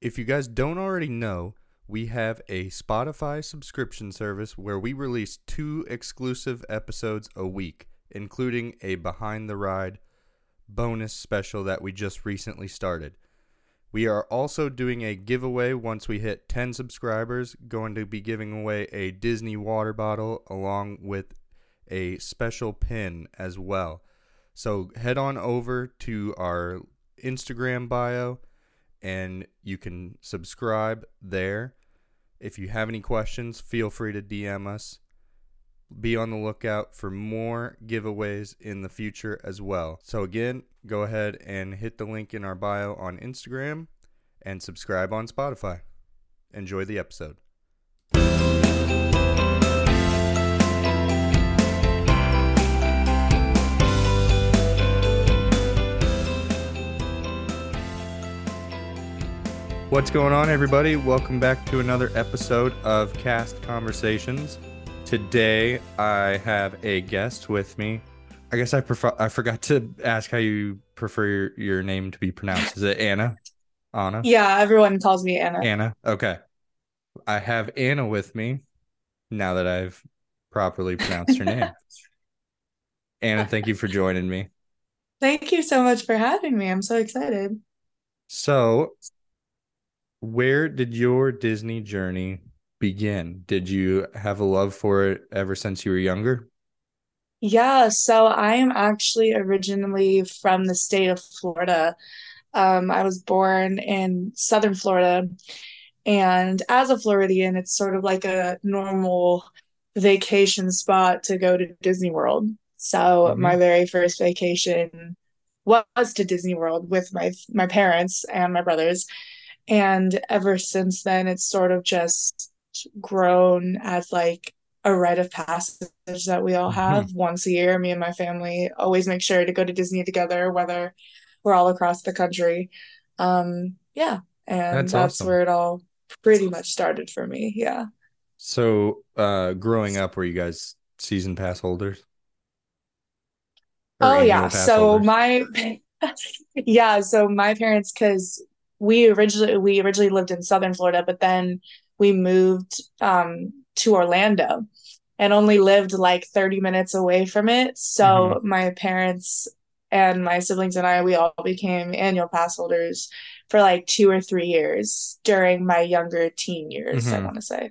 if you guys don't already know, we have a Spotify subscription service where we release two exclusive episodes a week, including a behind the ride bonus special that we just recently started. We are also doing a giveaway once we hit 10 subscribers, going to be giving away a Disney water bottle along with a special pin as well. So head on over to our Instagram bio and you can subscribe there. If you have any questions, feel free to DM us. Be on the lookout for more giveaways in the future as well. So, again, go ahead and hit the link in our bio on Instagram and subscribe on Spotify. Enjoy the episode. What's going on, everybody? Welcome back to another episode of Cast Conversations. Today, I have a guest with me. I guess I prefer. I forgot to ask how you prefer your, your name to be pronounced. Is it Anna? Anna? Yeah, everyone calls me Anna. Anna. Okay. I have Anna with me now that I've properly pronounced her name. Anna, thank you for joining me. Thank you so much for having me. I'm so excited. So, where did your Disney journey begin? Did you have a love for it ever since you were younger? Yeah, so I am actually originally from the state of Florida. Um, I was born in Southern Florida, and as a Floridian, it's sort of like a normal vacation spot to go to Disney World. So Mhm. my very first vacation was to Disney World with my my parents and my brothers. And ever since then, it's sort of just grown as like a rite of passage that we all have once a year. Me and my family always make sure to go to Disney together, whether we're all across the country. Um, yeah, and That's that's awesome. where it all pretty much started for me. Yeah. So, uh, growing up, were you guys season pass holders or Oh yeah. So holders? my yeah, so my parents because we originally we originally lived in Southern Florida, but then we moved um to Orlando and only lived like 30 minutes away from it. So my parents and my siblings and I, we all became annual pass holders for like two or three years during my younger teen years, I Mhm. want to say.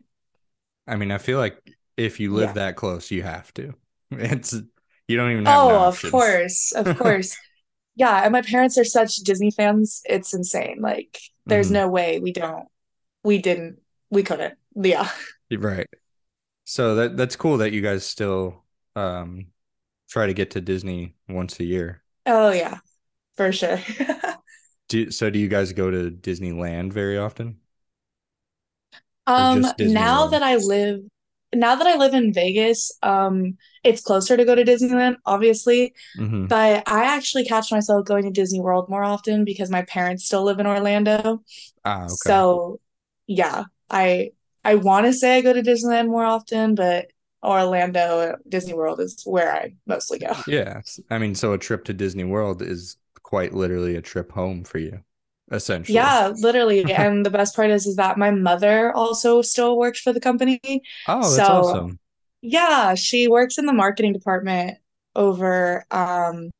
I mean, I feel like if you live Yeah. that close, you have to. It's you don't even have Oh, of course, of course. Yeah, and my parents are such Disney fans. It's insane. Like, there's Mhm. no way we don't, we didn't, we couldn't. Yeah. Right. So that that's cool that you guys still um try to get to Disney once a year. Oh, yeah, for sure. Do so do you guys go to Disneyland very often? Um, now that I live, now that I live in Vegas, um, it's closer to go to Disneyland, obviously, hmm but I actually catch myself going to Disney World more often because my parents still live in Orlando. Ah, okay. So, yeah, I I want to say I go to Disneyland more often, but Orlando, Disney World is where I mostly go. Yeah. I mean, so a trip to Disney World is quite literally a trip home for you, essentially. Yeah, literally. And the best part is is that my mother also still works for the company. Oh, that's So, awesome. yeah, she works in the marketing department over um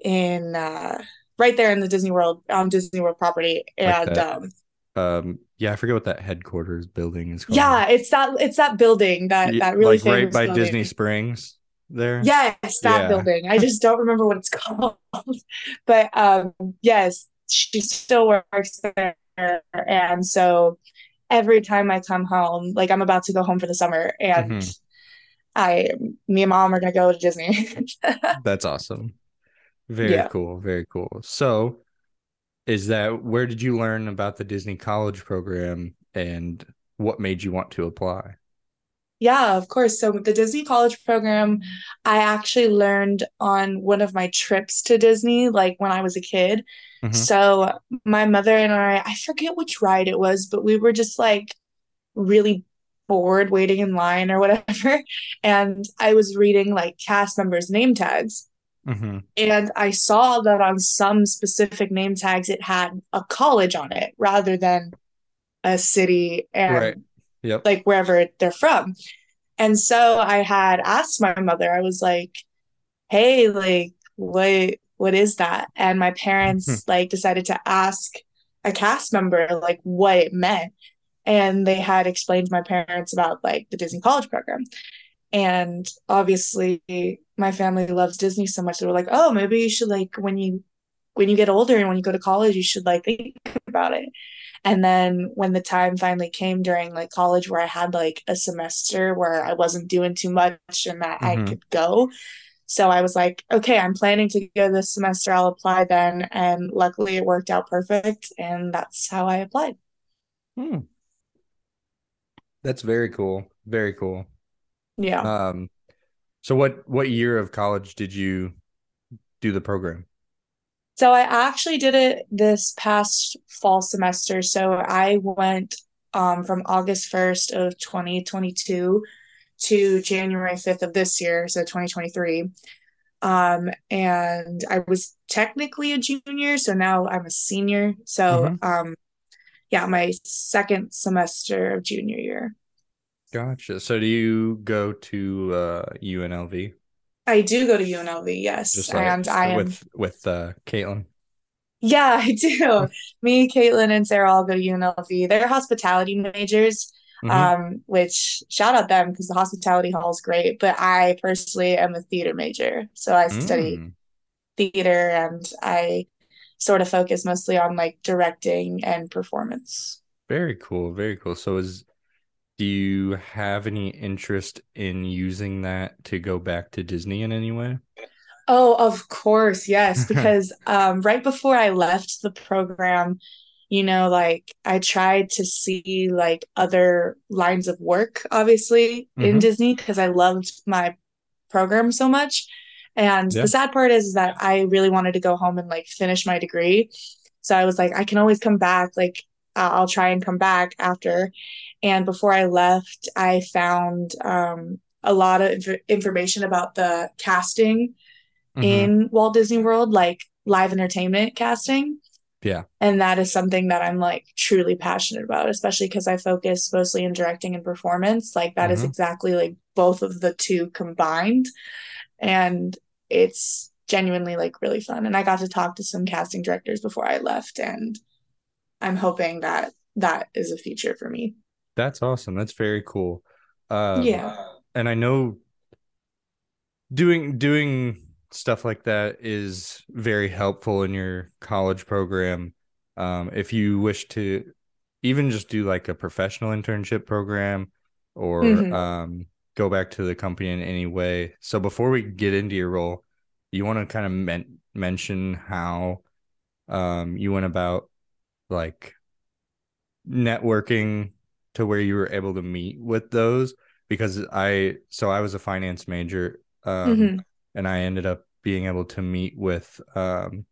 in uh right there in the Disney World on Disney World property. Like And that. um Um, yeah, I forget what that headquarters building is called. yeah, it's that it's that building that Ye- that really like right by building. Disney Springs there. Yes, that Yeah. building. I just don't remember what it's called. But um yes, she still works there. And so every time I come home, like I'm about to go home for the summer and Mhm. I me and mom are gonna go to Disney. That's awesome. Very Yeah. cool. Very cool. So, is that where did you learn about the Disney College program and what made you want to apply? Yeah, of course. So the Disney College program, I actually learned on one of my trips to Disney, like when I was a kid. Mhm. So my mother and I, I forget which ride it was, but we were just like really bored waiting in line or whatever. And I was reading like cast members' name tags. Mm-hmm. And I saw that on some specific name tags, it had a college on it rather than a city and Right. Yep. like wherever they're from. And so I had asked my mother, I was like, hey, like, what what is that? And my parents hmm. like decided to ask a cast member like what it meant. And they had explained to my parents about like the Disney College program. And obviously my family loves Disney so much they were like, oh, maybe you should like when you when you get older and when you go to college, you should like think about it. And then when the time finally came during like college where I had like a semester where I wasn't doing too much and that I Mhm. could go. So I was like, okay, I'm planning to go this semester. I'll apply then. And luckily it worked out perfect. And that's how I applied. Hmm. That's very cool. Very cool. Yeah. Um, so what what year of college did you do the program? So I actually did it this past fall semester. So I went um, from August 1st of 2022 to January 5th of this year, so 2023. Um, and I was technically a junior, so now I'm a senior. So um, yeah, my second semester of junior year. Gotcha. So do you go to uh UNLV? I do go to UNLV, yes, Just like and I am with with uh Caitlin. Yeah, I do. Me, Caitlin, and Sarah all go to UNLV. They're hospitality majors, Mhm. um, which shout out them because the hospitality hall is great. But I personally am a theater major, so I study Mm. theater and I sort of focus mostly on like directing and performance. Very cool. Very cool. So is do you have any interest in using that to go back to Disney in any way? Oh, of course, yes, because um, right before I left the program, you know, like I tried to see like other lines of work, obviously, in Mhm. Disney because I loved my program so much. And Yeah. the sad part is, is that I really wanted to go home and like finish my degree. So I was like, I can always come back. Like, I'll try and come back after. And before I left, I found um, a lot of inf- information about the casting Mhm. in Walt Disney World, like live entertainment casting. Yeah. And that is something that I'm like truly passionate about, especially because I focus mostly in directing and performance. Like that is Mhm. exactly like both of the two combined. And it's genuinely like really fun. And I got to talk to some casting directors before I left, and I'm hoping that that is a future for me. That's awesome. That's very cool. Um, Yeah. and I know doing doing stuff like that is very helpful in your college program. Um, if you wish to even just do like a professional internship program or Mhm. um, go back to the company in any way. So before we get into your role, you want to kind of men- mention how um, you went about like networking to where you were able to meet with those because I so I was a finance major um Mhm. and I ended up being able to meet with um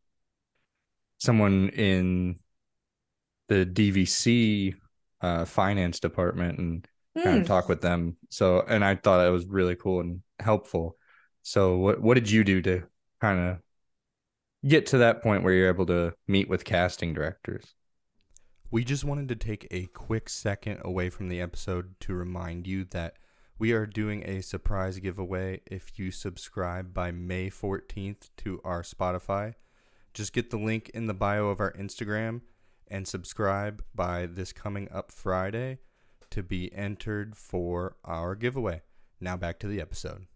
someone in the DVC uh finance department and kind Hmm. of talk with them. So and I thought it was really cool and helpful. So what what did you do to kind of get to that point where you're able to meet with casting directors? We just wanted to take a quick second away from the episode to remind you that we are doing a surprise giveaway if you subscribe by May 14th to our Spotify. Just get the link in the bio of our Instagram and subscribe by this coming up Friday to be entered for our giveaway. Now back to the episode.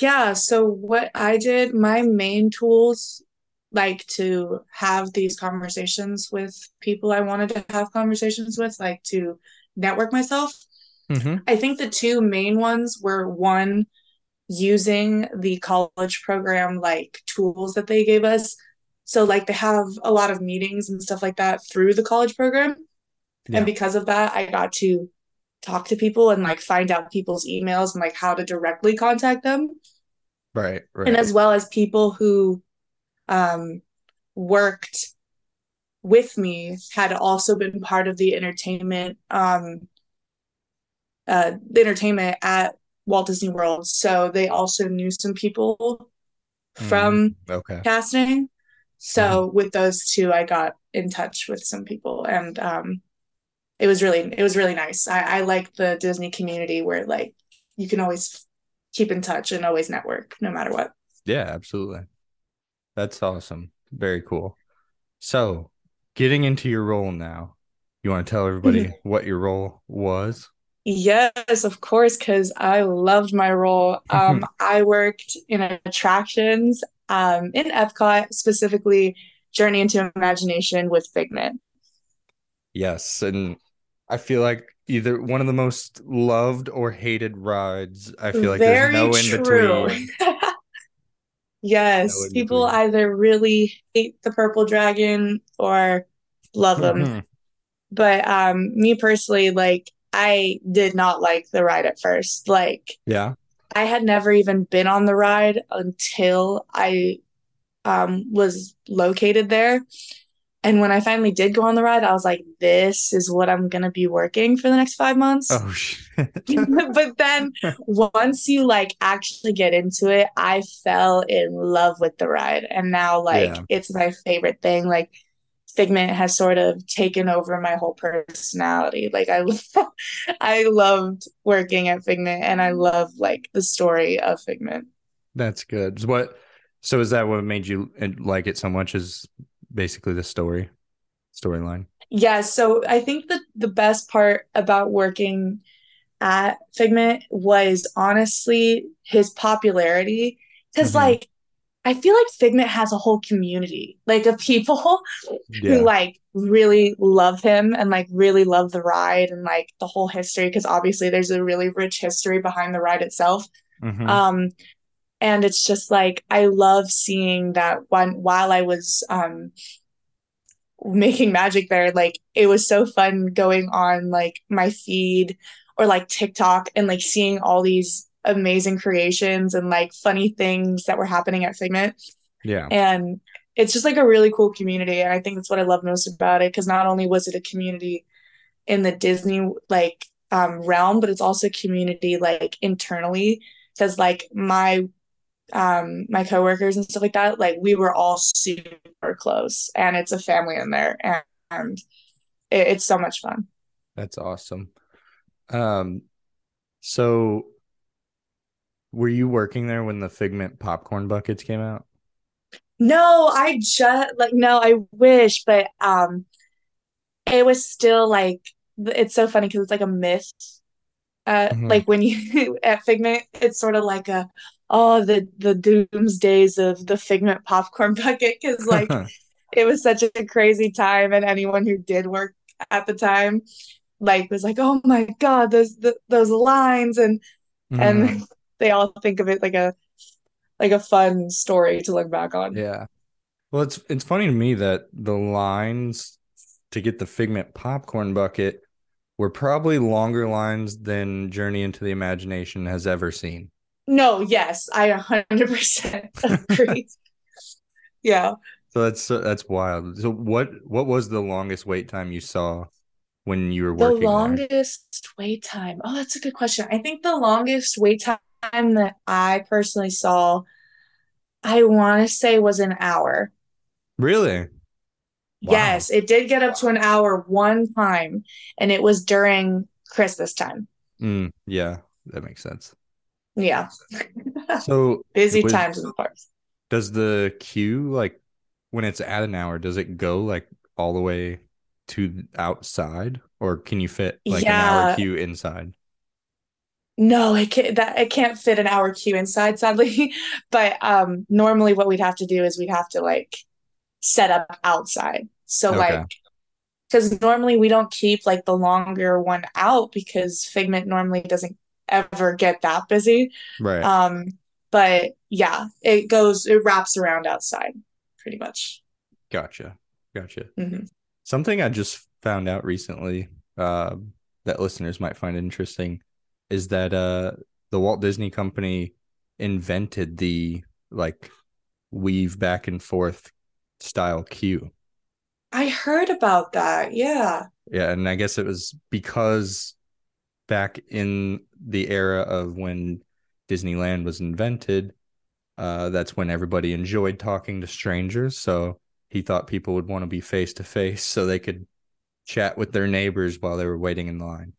Yeah, so what I did, my main tools like to have these conversations with people I wanted to have conversations with, like to network myself. Mm-hmm. I think the two main ones were one, using the college program like tools that they gave us. So like they have a lot of meetings and stuff like that through the college program. Yeah. And because of that, I got to talk to people and like find out people's emails and like how to directly contact them Right, right. and as well as people who um, worked with me had also been part of the entertainment um, uh, the entertainment at Walt Disney World. So they also knew some people from Okay. casting. So with those two, I got in touch with some people, and um, it was really it was really nice. I, I like the Disney community where like you can always keep in touch and always network no matter what. Yeah, absolutely. That's awesome. Very cool. So, getting into your role now, you want to tell everybody what your role was? Yes, of course, because I loved my role. Um, I worked in attractions um, in Epcot, specifically Journey into Imagination with Figment. Yes, and I feel like either one of the most loved or hated rides. I feel like Very there's no in between. Yes, people between. either really hate the purple dragon or love them. Mhm. But um, me personally, like I did not like the ride at first. Like Yeah. I had never even been on the ride until I um, was located there. And when I finally did go on the ride, I was like, this is what I'm going to be working for the next five months. Oh shit. but then once you like actually get into it, I fell in love with the ride. And now like Yeah. it's my favorite thing. Like Figment has sort of taken over my whole personality. Like I I loved working at Figment and I love like the story of Figment. That's good. What? So is that what made you uh, like it so much? Is basically the story, storyline. Yeah, so I think that the best part about working at Figment was honestly his popularity. Because, Mhm. like, I feel like Figment has a whole community, like, of people Yeah. who, like, really love him and, like, really love the ride and, like, the whole history. Because obviously, there's a really rich history behind the ride itself. Mhm. Um, and it's just like I love seeing that one while I was um making magic there, like it was so fun going on like my feed or like TikTok and like seeing all these amazing creations and like funny things that were happening at Figment. yeah. And it's just like a really cool community. And I think that's what I love most about it. Cause not only was it a community in the Disney like um realm, but it's also community like internally. Cause like my um my coworkers and stuff like that, like we were all super close and it's a family in there and, and it, it's so much fun. That's awesome. Um, so were you working there when the Figment popcorn buckets came out? No, I just like no, I wish, but um it was still like it's so funny because it's like a myth. Uh Mhm. like when you at Figment, it's sort of like a oh the the doomsdays of the Figment popcorn bucket because like it was such a crazy time and anyone who did work at the time like was like oh my god those the, those lines and Mhm. and they all think of it like a like a fun story to look back on. Yeah. Well, it's it's funny to me that the lines to get the Figment popcorn bucket were probably longer lines than Journey into the Imagination has ever seen. No, yes, I 100% agree. Yeah. So that's that's wild. So what what was the longest wait time you saw when you were The working there? longest wait time. Oh, that's a good question. I think the longest wait time that I personally saw, I want to say was an hour. Really? Wow. Yes, it did get up to an hour one time, and it was during Christmas time. Mm, yeah, that makes sense. Yeah. So Busy was- times in the parks. does the queue like when it's at an hour, does it go like all the way to outside or can you fit like an hour queue inside? No, it can't that it can't fit an hour queue inside, sadly. But um normally what we'd have to do is we'd have to like set up outside. So Okay. like because normally we don't keep like the longer one out because Figment normally doesn't ever get that busy. Right. Um but yeah, it goes it wraps around outside pretty much. Gotcha. Gotcha. Mhm. Something I just found out recently uh, that listeners might find interesting is that uh, the Walt Disney Company invented the like weave back and forth style queue. I heard about that. Yeah. Yeah, and I guess it was because back in the era of when Disneyland was invented, uh, that's when everybody enjoyed talking to strangers. So he thought people would want to be face to face so they could chat with their neighbors while they were waiting in line.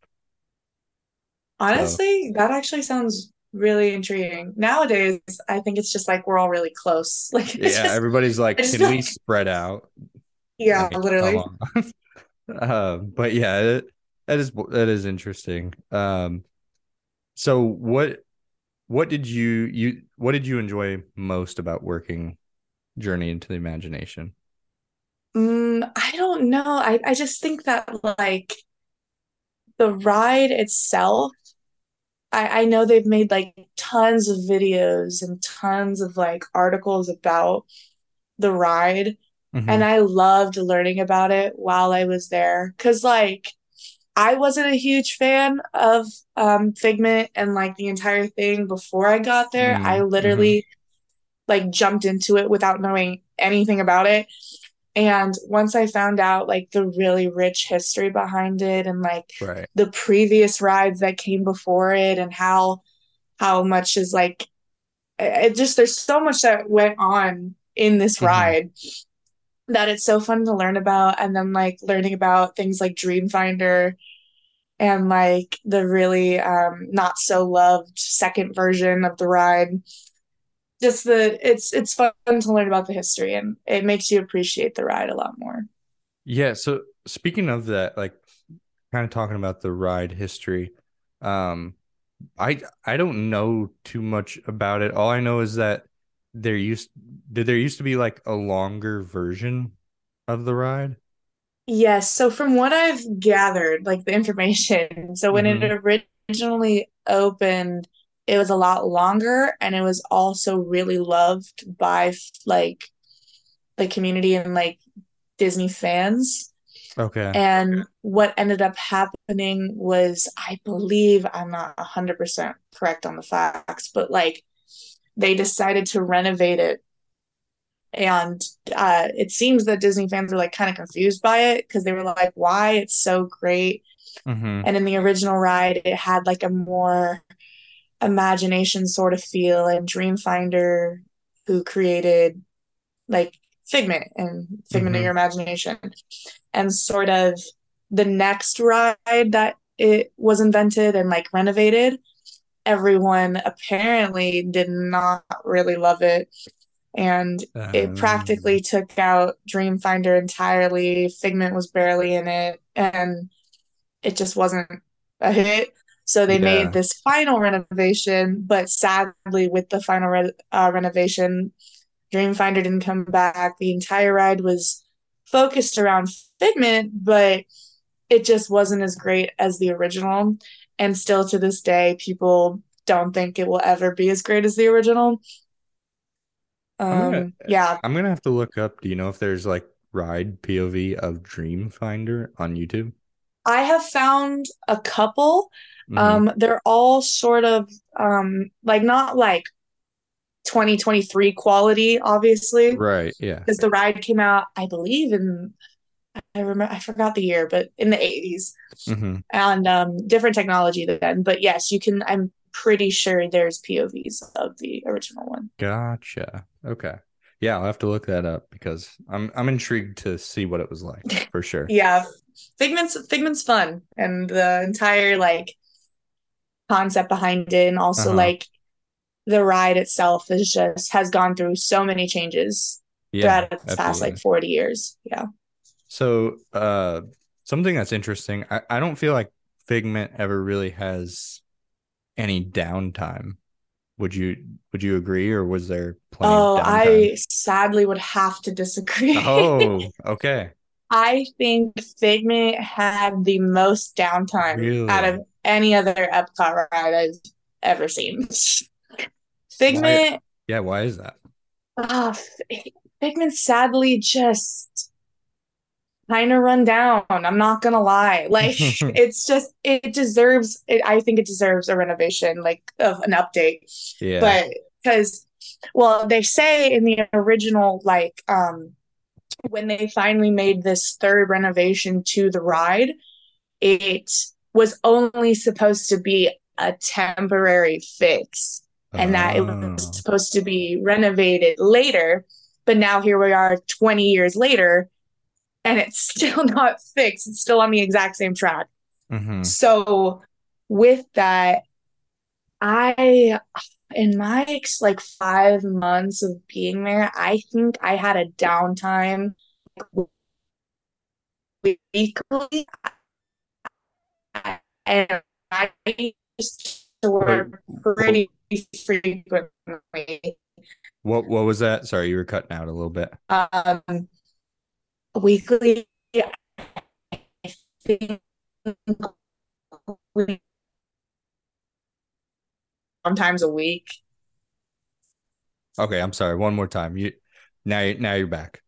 Honestly, so, that actually sounds really intriguing. Nowadays, I think it's just like we're all really close. Like yeah, just, everybody's like, can like, we spread out? Yeah, like, literally. uh, but yeah, it, that is that is interesting. Um, so what what did you you what did you enjoy most about working Journey into the Imagination? Mm, I don't know. I, I just think that like the ride itself, I, I know they've made like tons of videos and tons of like articles about the ride. Mm-hmm. And I loved learning about it while I was there. Cause like I wasn't a huge fan of um, Figment and like the entire thing before I got there. Mm-hmm. I literally mm-hmm. like jumped into it without knowing anything about it. And once I found out like the really rich history behind it and like right. the previous rides that came before it and how how much is like it just there's so much that went on in this mm-hmm. ride that it's so fun to learn about and then like learning about things like Dreamfinder and like the really um not so loved second version of the ride just the it's it's fun to learn about the history and it makes you appreciate the ride a lot more. Yeah, so speaking of that like kind of talking about the ride history um I I don't know too much about it. All I know is that there used did there used to be like a longer version of the ride? Yes. So from what I've gathered, like the information, so when mm-hmm. it originally opened, it was a lot longer and it was also really loved by like the community and like Disney fans. Okay. And what ended up happening was, I believe, I'm not 100% correct on the facts, but like they decided to renovate it. And uh, it seems that Disney fans were like kind of confused by it because they were like, why? It's so great. Mm-hmm. And in the original ride, it had like a more imagination sort of feel and Dreamfinder who created like Figment and Figment mm-hmm. of your imagination. And sort of the next ride that it was invented and like renovated, everyone apparently did not really love it. And um. it practically took out Dreamfinder entirely. Figment was barely in it. And it just wasn't a hit. So they yeah. made this final renovation, but sadly, with the final re- uh, renovation, Dreamfinder didn't come back. The entire ride was focused around Figment, but it just wasn't as great as the original. And still to this day, people don't think it will ever be as great as the original. Um, I'm gonna, yeah. I'm gonna have to look up. Do you know if there's like ride POV of Dreamfinder on YouTube? I have found a couple. Mm-hmm. Um, they're all sort of um like not like 2023 quality, obviously. Right. Yeah. Because the ride came out, I believe, in I remember I forgot the year, but in the 80s. Mm-hmm. And um different technology then. But yes, you can I'm pretty sure there's POVs of the original one. Gotcha. Okay. Yeah, I'll have to look that up because I'm I'm intrigued to see what it was like for sure. yeah. Figment's Figment's fun and the entire like concept behind it and also uh-huh. like the ride itself is just has gone through so many changes yeah, throughout its past like 40 years. Yeah. So uh something that's interesting, I, I don't feel like Figment ever really has any downtime. Would you would you agree or was there plenty Oh, I sadly would have to disagree. oh, okay. I think Figment had the most downtime really? out of any other Epcot ride I've ever seen. Figment. Why, yeah, why is that? Uh, Figment sadly just kind of run down. I'm not gonna lie. Like it's just it deserves. It, I think it deserves a renovation, like of an update. Yeah. But because, well, they say in the original, like, um, when they finally made this third renovation to the ride, it was only supposed to be a temporary fix and that it Oh. was supposed to be renovated later. But now here we are 20 years later, and it's still not fixed. It's still on the exact same track. Mhm. So with that, I in my like five months of being there, I think I had a downtime weekly, and I used to work pretty frequently. What what was that? Sorry, you were cutting out a little bit. Um, weekly, I think we sometimes a week. Okay, I'm sorry. One more time. You now you now you're back.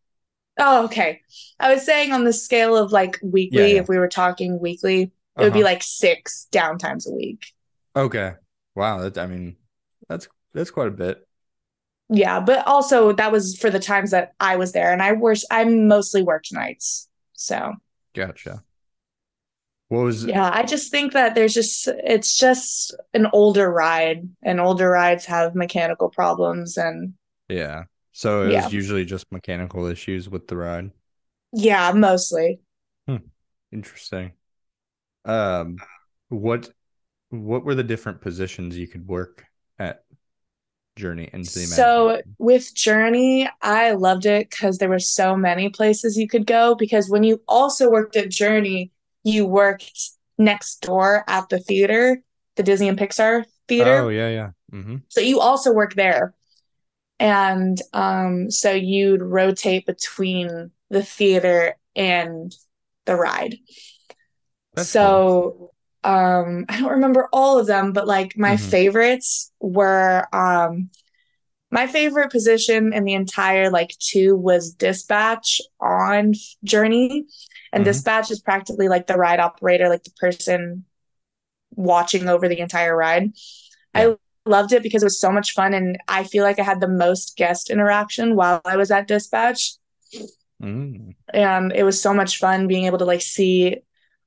Oh, okay. I was saying on the scale of like weekly, Yeah, yeah. if we were talking weekly, it would be Uh-huh. like six downtimes a week. Okay. Wow, that I mean, that's that's quite a bit. Yeah, but also that was for the times that I was there, and I work. I mostly worked nights, so Gotcha. What was yeah. I just think that there's just it's just an older ride, and older rides have mechanical problems, and yeah. So it Yeah. was usually just mechanical issues with the ride. yeah, mostly. Interesting. Um, what what were the different positions you could work Journey into the So Imagination? with Journey, I loved it because there were so many places you could go. Because when you also worked at Journey, you worked next door at the theater, the Disney and Pixar theater. Oh yeah, yeah. Mm-hmm. So you also work there. And um, so you'd rotate between the theater and the ride. That's so um, I don't remember all of them, but like my Mhm. favorites were um, my favorite position in the entire like two was dispatch on Journey. And Mhm. dispatch is practically like the ride operator, like the person watching over the entire ride. Yeah. I loved it because it was so much fun and I feel like I had the most guest interaction while I was at dispatch Mm. and it was so much fun being able to like see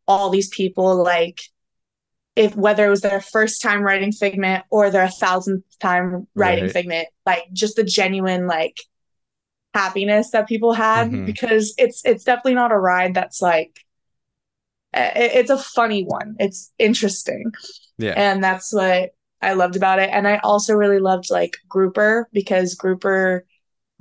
all these people like if whether it was their first time writing figment or their thousandth time writing Right. figment like just the genuine like happiness that people had Mhm. because it's it's definitely not a ride that's like i- it's a funny one it's interesting Yeah. and that's what I loved about it. And I also really loved like Grouper because Grouper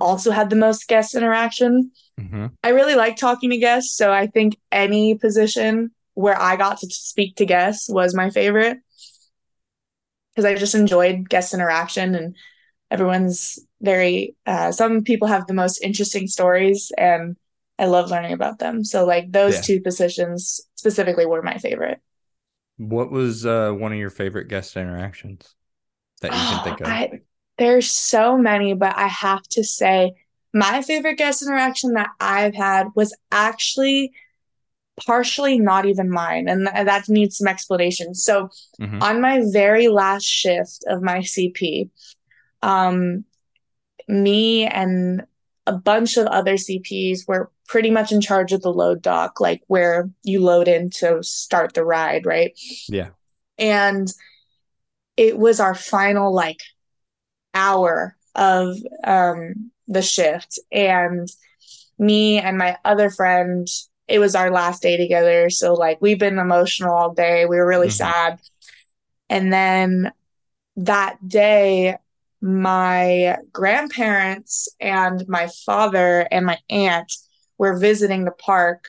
also had the most guest interaction. Mm-hmm. I really like talking to guests, so I think any position where I got to speak to guests was my favorite because I just enjoyed guest interaction and everyone's very uh, some people have the most interesting stories and I love learning about them. So like those Yeah. two positions specifically were my favorite. What was uh, one of your favorite guest interactions that you can think of? Oh, I, there's so many, but I have to say my favorite guest interaction that I've had was actually partially not even mine, and th- that needs some explanation. So Mhm. on my very last shift of my CP, um, me and a bunch of other CPs were pretty much in charge of the load dock, like where you load in to start the ride, right? Yeah. and it was our final like hour of um the shift and me and my other friend it was our last day together so like we've been emotional all day we were really Mhm. sad and then that day my grandparents and my father and my aunt were visiting the park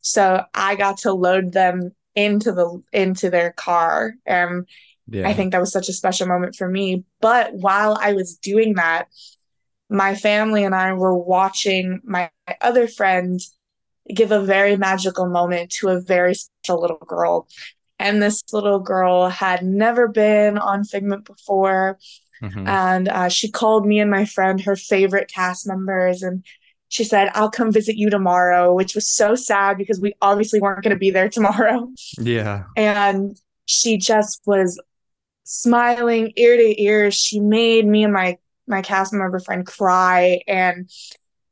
so i got to load them into the into their car and Yeah. I think that was such a special moment for me. But while I was doing that, my family and I were watching my other friend give a very magical moment to a very special little girl. And this little girl had never been on Figment before. Mhm. And uh, she called me and my friend her favorite cast members. And she said, I'll come visit you tomorrow, which was so sad because we obviously weren't going to be there tomorrow yeah. and she just was smiling ear to ear she made me and my my cast member friend cry and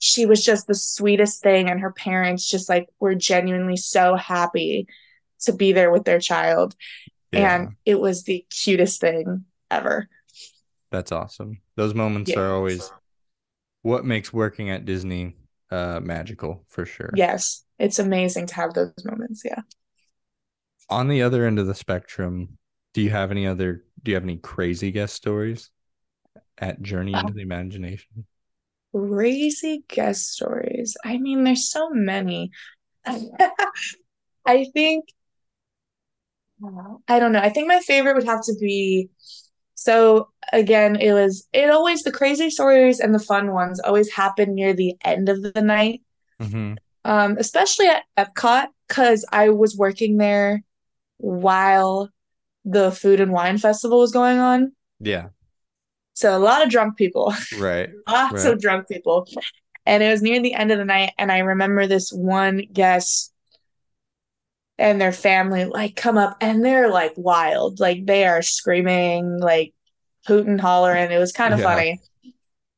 she was just the sweetest thing and her parents just like were genuinely so happy to be there with their child Yeah. and it was the cutest thing ever That's awesome. Those moments Yes. are always what makes working at Disney uh magical for sure. Yes, it's amazing to have those moments. Yeah. On the other end of the spectrum, do you have any other do you have any crazy guest stories at Journey into Um, the Imagination? Crazy guest stories. I mean, there's so many. I think, I don't know. I think my favorite would have to be, so again, it was, it always, the crazy stories and the fun ones always happen near the end of the night, Mm-hmm. um, especially at Epcot, because I was working there while the Food and Wine Festival was going on. Yeah, So a lot of drunk people. right. lots Right. of drunk people. And it was near the end of the night, and I remember this one guest and their family like come up and they're like wild. Like they are screaming, like hooting, hollering. It was kind of Yeah. funny.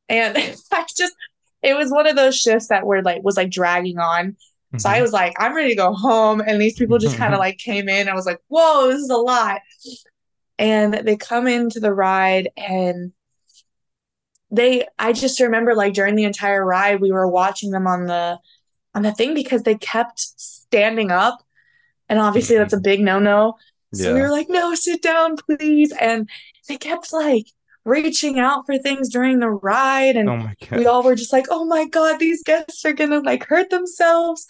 And I just it was one of those shifts that were like was like dragging on. So I Mhm. was like, I'm ready to go home. And these people just kind of like came in. I was like, whoa, this is a lot. And they come into the ride and they I just remember like during the entire ride we were watching them on the on the thing because they kept standing up. And obviously that's a big no-no. So we were like, no, sit down, please. And they kept like reaching out for things during the ride. And Oh we all were just like, oh my God, these guests are gonna like hurt themselves.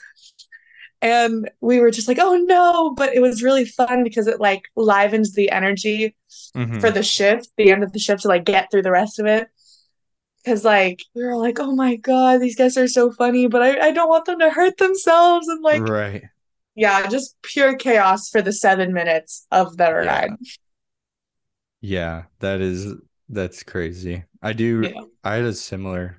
And we were just like, oh no. But it was really fun because it like livens the energy Mhm. for the shift, the end of the shift to like get through the rest of it. Cause like we were like, oh my God, these guys are so funny, but I, I don't want them to hurt themselves. And like, right. yeah, just pure chaos for the seven minutes of the Yeah. ride. Yeah, that is that's crazy. I do Yeah. I had a similar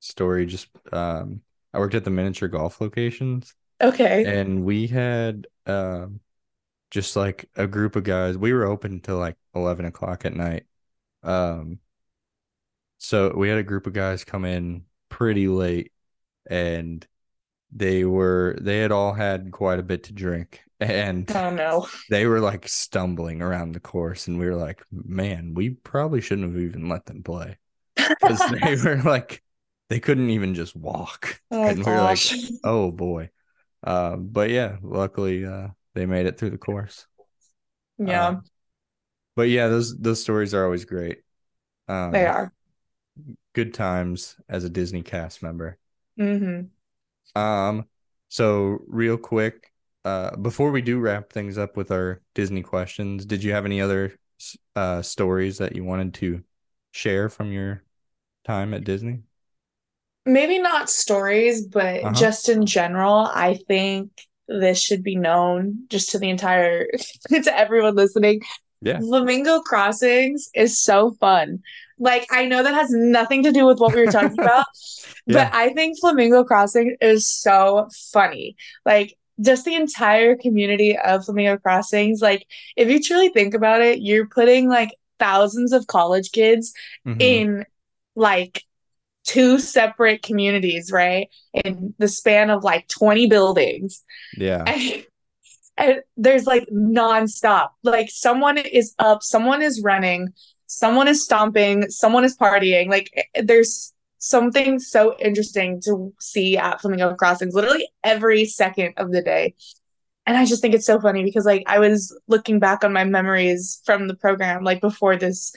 story just um I worked at the miniature golf locations Okay. and we had um just like a group of guys. We were open till like eleven o'clock at night. Um so we had a group of guys come in pretty late and they were they had all had quite a bit to drink and Oh no. they were like stumbling around the course and we were like man we probably shouldn't have even let them play. Because they were like they couldn't even just walk. Oh and we were like oh boy. Uh, but yeah luckily uh, they made it through the course. Yeah, Um, but yeah those those stories are always great. Um, they are. Good times as a disney cast member hmm Um, so real quick, uh, before we do wrap things up with our Disney questions, did you have any other uh stories that you wanted to share from your time at Disney? Maybe not stories, but Uh-huh. just in general, I think this should be known just to the entire to everyone listening. Yeah. Flamingo Crossings is so fun. Like, I know that has nothing to do with what we were talking about, Yeah. but I think Flamingo Crossing is so funny. Like, just the entire community of Flamingo Crossings, like, if you truly think about it, you're putting like thousands of college kids Mhm. in like two separate communities, right? In the span of like 20 buildings. Yeah. And, and there's like nonstop. Like someone is up, someone is running, someone is stomping, someone is partying. Like eh, there's something so interesting to see at Flamingo Crossings literally every second of the day. And I just think it's so funny because like I was looking back on my memories from the program like before this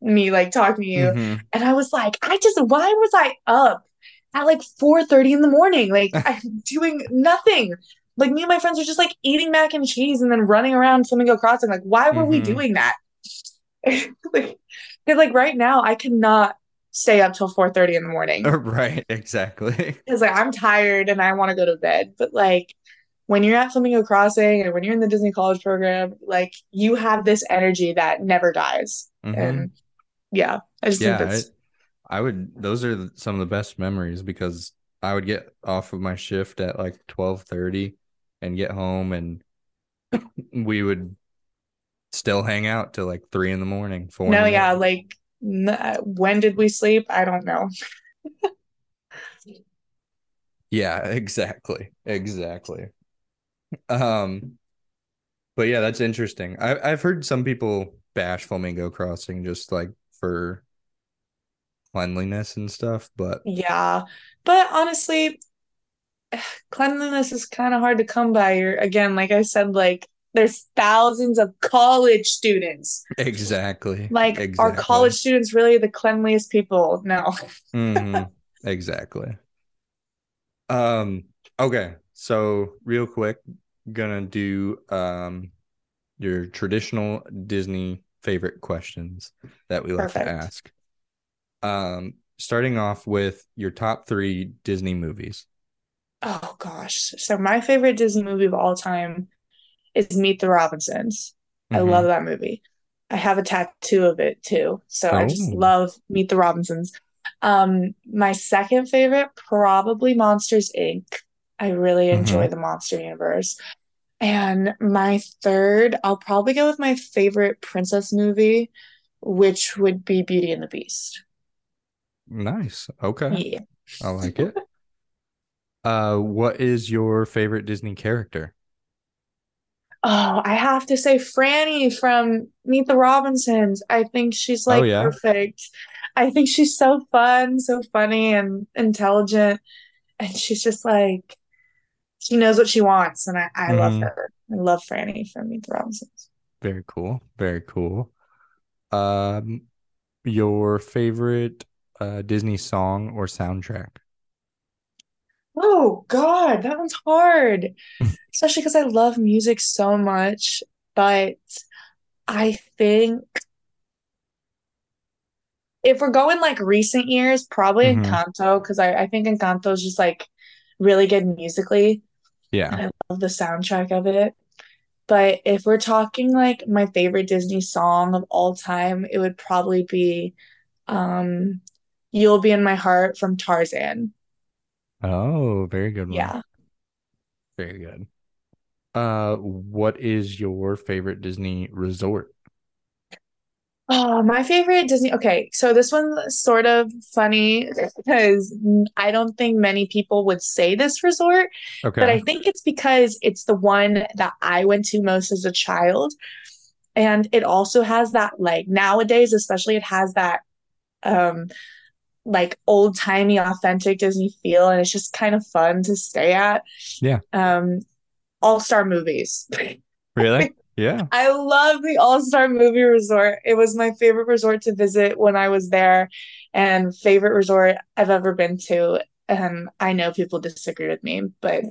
me like talking to you Mhm. and I was like, I just why was I up at like 4:30 in the morning? Like I'm doing nothing. Like me and my friends are just like eating mac and cheese and then running around Flamingo Crossing. Like, why were we Mhm. doing that? like, 'cause, like right now I cannot stay up till 4:30 in the morning. Right, exactly. Because like I'm tired and I want to go to bed. But like when you're at Flamingo Crossing and when you're in the Disney College program, like you have this energy that never dies. Mhm. And yeah, I just Yeah, think that's I would those are some of the best memories because I would get off of my shift at like 12:30 and get home and we would still hang out till like 3 in the morning, 4 No, yeah, like n- when did we sleep? I don't know. Yeah, exactly. Exactly. Um, but yeah, that's interesting. I I've heard some people bash Flamingo Crossing just like for cleanliness and stuff, but Yeah. But honestly, cleanliness is kind of hard to come by. You're, again, like I said, like there's thousands of college students. exactly. Like, are college students really the cleanliest people? No. Mhm. Exactly. Um, okay. So real quick, gonna do um your traditional Disney favorite questions that we like to ask. Um, starting off with your top three Disney movies. Oh gosh. So my favorite Disney movie of all time is Meet the Robinsons. I Mhm. love that movie. I have a tattoo of it too. So I just Oh. love Meet the Robinsons. Um, my second favorite, probably Monsters Inc. I really enjoy the Monster Universe. And my third, I'll probably go with my favorite princess movie, which would be Beauty and the Beast. Nice. Okay. Yeah. I like it. Uh, what is your favorite Disney character? Oh, I have to say Franny from Meet the Robinsons. I think she's Oh, like yeah? perfect. I think she's so fun, so funny and intelligent. And she's just like she knows what she wants. And I, I love Mhm. her. I love Franny from Meet the Robinsons. Very cool. Very cool. Um, your favorite uh Disney song or soundtrack? Oh God, that one's hard. Especially because I love music so much. But I think if we're going like recent years, probably Mhm. Encanto, because I, I think Encanto is just like really good musically. Yeah. I love the soundtrack of it. But if we're talking like my favorite Disney song of all time, it would probably be um You'll Be in My Heart from Tarzan. Oh, very good one. Yeah. Very good. Uh, what is your favorite Disney resort? Oh, my favorite Disney. Okay, so this one's sort of funny because I don't think many people would say this resort, okay. but I think it's because it's the one that I went to most as a child. And it also has that, like, nowadays, especially, it has that, um, like old-timey, authentic Disney feel, and it's just kind of fun to stay at. Yeah. Um, All-Star Movies. Really? Yeah. I love the All-Star Movie Resort. It was my favorite resort to visit when I was there, and favorite resort I've ever been to. And I know people disagree with me, but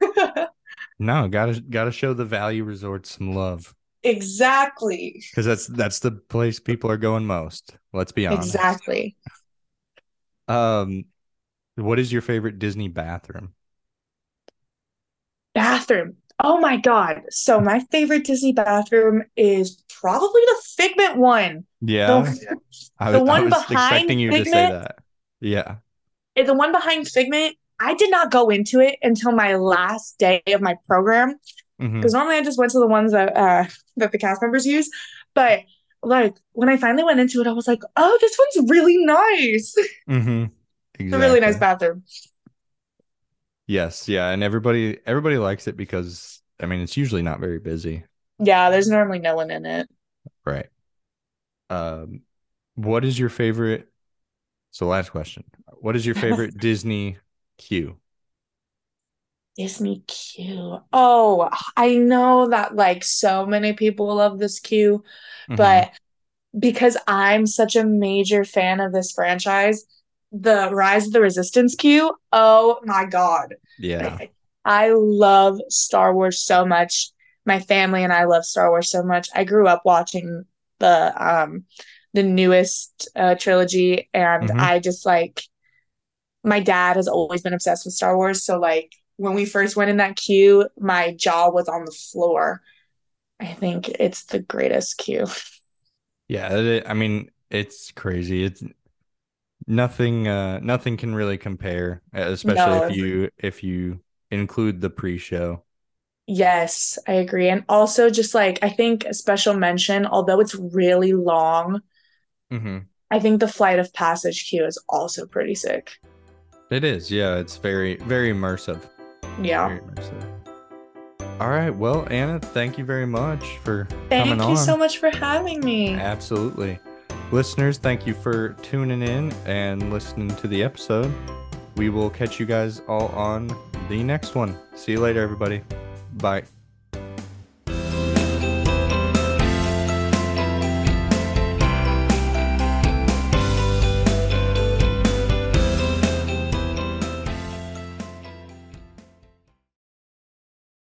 No, gotta gotta show the value resorts some love exactly, because that's that's the place people are going most. Let's be honest. exactly. Um, what is your favorite Disney bathroom? Bathroom. Oh my God. So my favorite Disney bathroom is probably the Figment one. Yeah, The, I the was, I one was behind expecting you to say Figment, that. Yeah. the one behind Figment. I did not go into it until my last day of my program. Hmm because normally I just went to the ones that uh that the cast members use. But like when I finally went into it, I was like, oh, this one's really nice. Mm-hmm. It's a really nice bathroom. Yes, yeah, and everybody everybody likes it because I mean it's usually not very busy, Yeah, there's normally no one in it. right? Um, what is your favorite? So last question. What is your favorite Disney queue? Disney queue. Oh, I know that like so many people love this queue, hmm but because I'm such a major fan of this franchise, the Rise of the Resistance queue, oh my God. Yeah. I love Star Wars so much. My family and I love Star Wars so much. I grew up watching the um the newest uh, trilogy, and hmm I just like my dad has always been obsessed with Star Wars. So like when we first went in that queue, my jaw was on the floor. I think it's the greatest queue. Yeah, I mean it's crazy. It's nothing uh nothing can really compare, especially if you if you include the pre-show. yes, I agree. And also just like I think a special mention, although it's really long, hmm I think the Flight of Passage queue is also pretty sick. It is, yeah, it's very very immersive. Yeah. Very immersive. All right. Well, Ana, thank you very much for Thank coming you on. so much for having me. Absolutely. Listeners, thank you for tuning in and listening to the episode. We will catch you guys all on the next one. See you later, everybody. Bye.